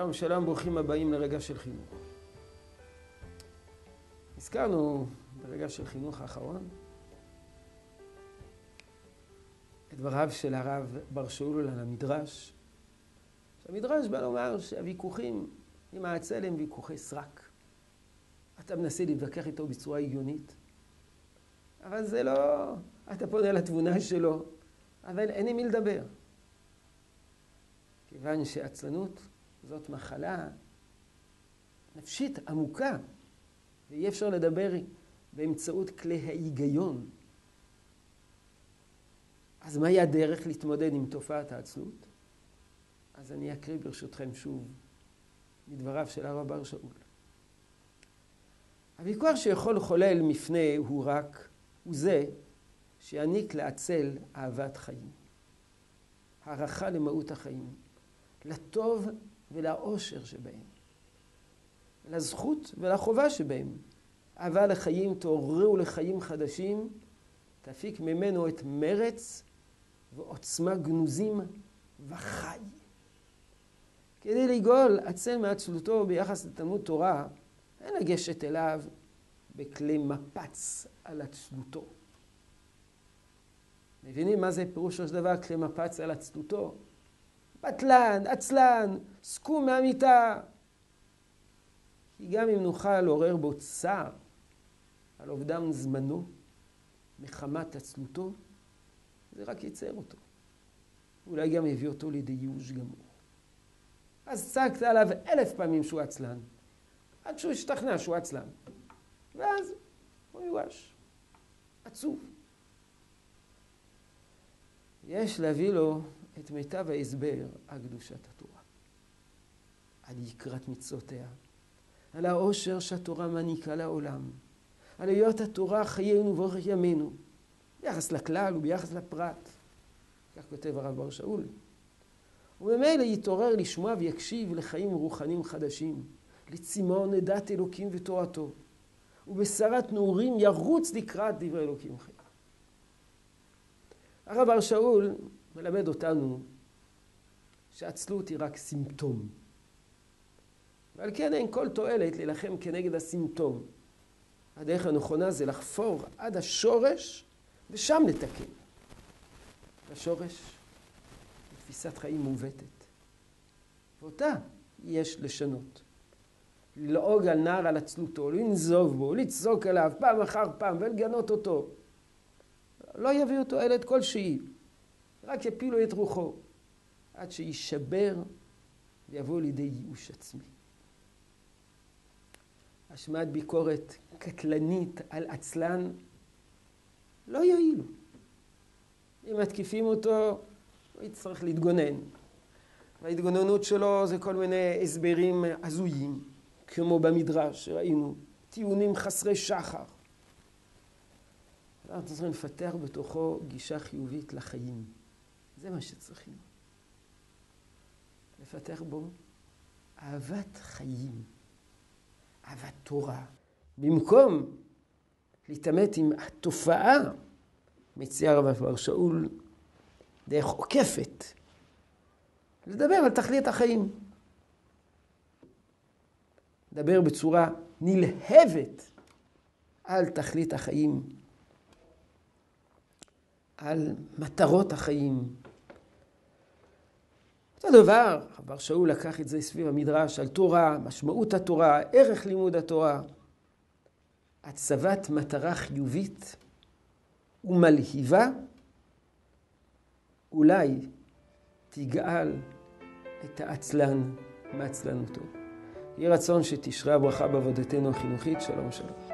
שלום, שלום, ברוכים הבאים לרגע של חינוך. הזכרנו ברגע של חינוך האחרון את דבריו של הרב בר שאול על המדרש. המדרש בא לומר שהוויכוחים עם העצל הם ויכוחי סרק. אתה מנסה להתווכח איתו בצורה הגיונית, אבל זה לא... אתה פונה לתבונה שלו, אבל אין עם מי לדבר. כיוון שעצלנות זאת מחלה נפשית עמוקה, ואי אפשר לדבר באמצעות כלי ההיגיון. אז מהי הדרך להתמודד עם תופעת העצלות? אז אני אקריא ברשותכם שוב מדבריו של הרב בר שאול. הוויכוח שיכול לחולל מפנה הוא רק, הוא זה שיעניק לעצל אהבת חיים. הערכה למהות החיים, לטוב ולעושר שבהם, לזכות ולחובה שבהם. אהבה לחיים תעוררו לחיים חדשים, תפיק ממנו את מרץ ועוצמה גנוזים וחי. כדי לגאול עצל מעצלותו ביחס לתלמוד תורה, אין לגשת אליו בכלי מפץ על עצלותו. מבינים מה זה פירושו של דבר כלי מפץ על עצלותו? בטלן, עצלן, סכום מהמיטה. כי גם אם נוכל לעורר בו צער על אובדן זמנו מחמת עצלותו, זה רק ייצר אותו. אולי גם יביא אותו לידי ייאוש גמור. אז צעקת עליו אלף פעמים שהוא עצלן, עד שהוא השתכנע שהוא עצלן. ואז הוא מיואש, עצוב. יש להביא לו את מיטב ההסבר על קדושת התורה, על יקרת מצוותיה, על העושר שהתורה מעניקה לעולם, על היות התורה חיינו ואורך ימינו, ביחס לכלל וביחס לפרט. כך כותב הרב בר שאול. וממילא יתעורר לשמוע ויקשיב לחיים רוחניים חדשים, לצמאון עדת אלוקים ותורתו, ובשרת נעורים ירוץ לקראת דברי אלוקים חיים. הרב בר שאול מלמד אותנו שעצלות היא רק סימפטום. ועל כן אין כל תועלת להילחם כנגד הסימפטום. הדרך הנכונה זה לחפור עד השורש ושם לתקן. השורש תפיסת חיים מעוותת. ואותה יש לשנות. ללעוג על נער על עצלותו, לנזוב בו, לצעוק עליו פעם אחר פעם ולגנות אותו. לא יביא אותו ילד כלשהי, רק יפילו את רוחו, עד שיישבר ויבוא לידי ייאוש עצמי. השמעת ביקורת קטלנית על עצלן לא יועילו. אם מתקיפים אותו, הוא יצטרך להתגונן. וההתגוננות שלו זה כל מיני הסברים הזויים, כמו במדרש שראינו, טיעונים חסרי שחר. אנחנו צריכים לפתח בתוכו גישה חיובית לחיים. זה מה שצריכים. לפתח בו אהבת חיים, אהבת תורה. במקום להתעמת עם התופעה, מציע הרב בר שאול דרך עוקפת, לדבר על תכלית החיים. לדבר בצורה נלהבת על תכלית החיים, על מטרות החיים. אותו דבר, בר שאול לקח את זה סביב המדרש על תורה, משמעות התורה, ערך לימוד התורה. הצבת מטרה חיובית ומלהיבה, אולי תגאל את העצלן מעצלנותו. יהי רצון שתשרה הברכה בעבודתנו החינוכית. שלום שלום.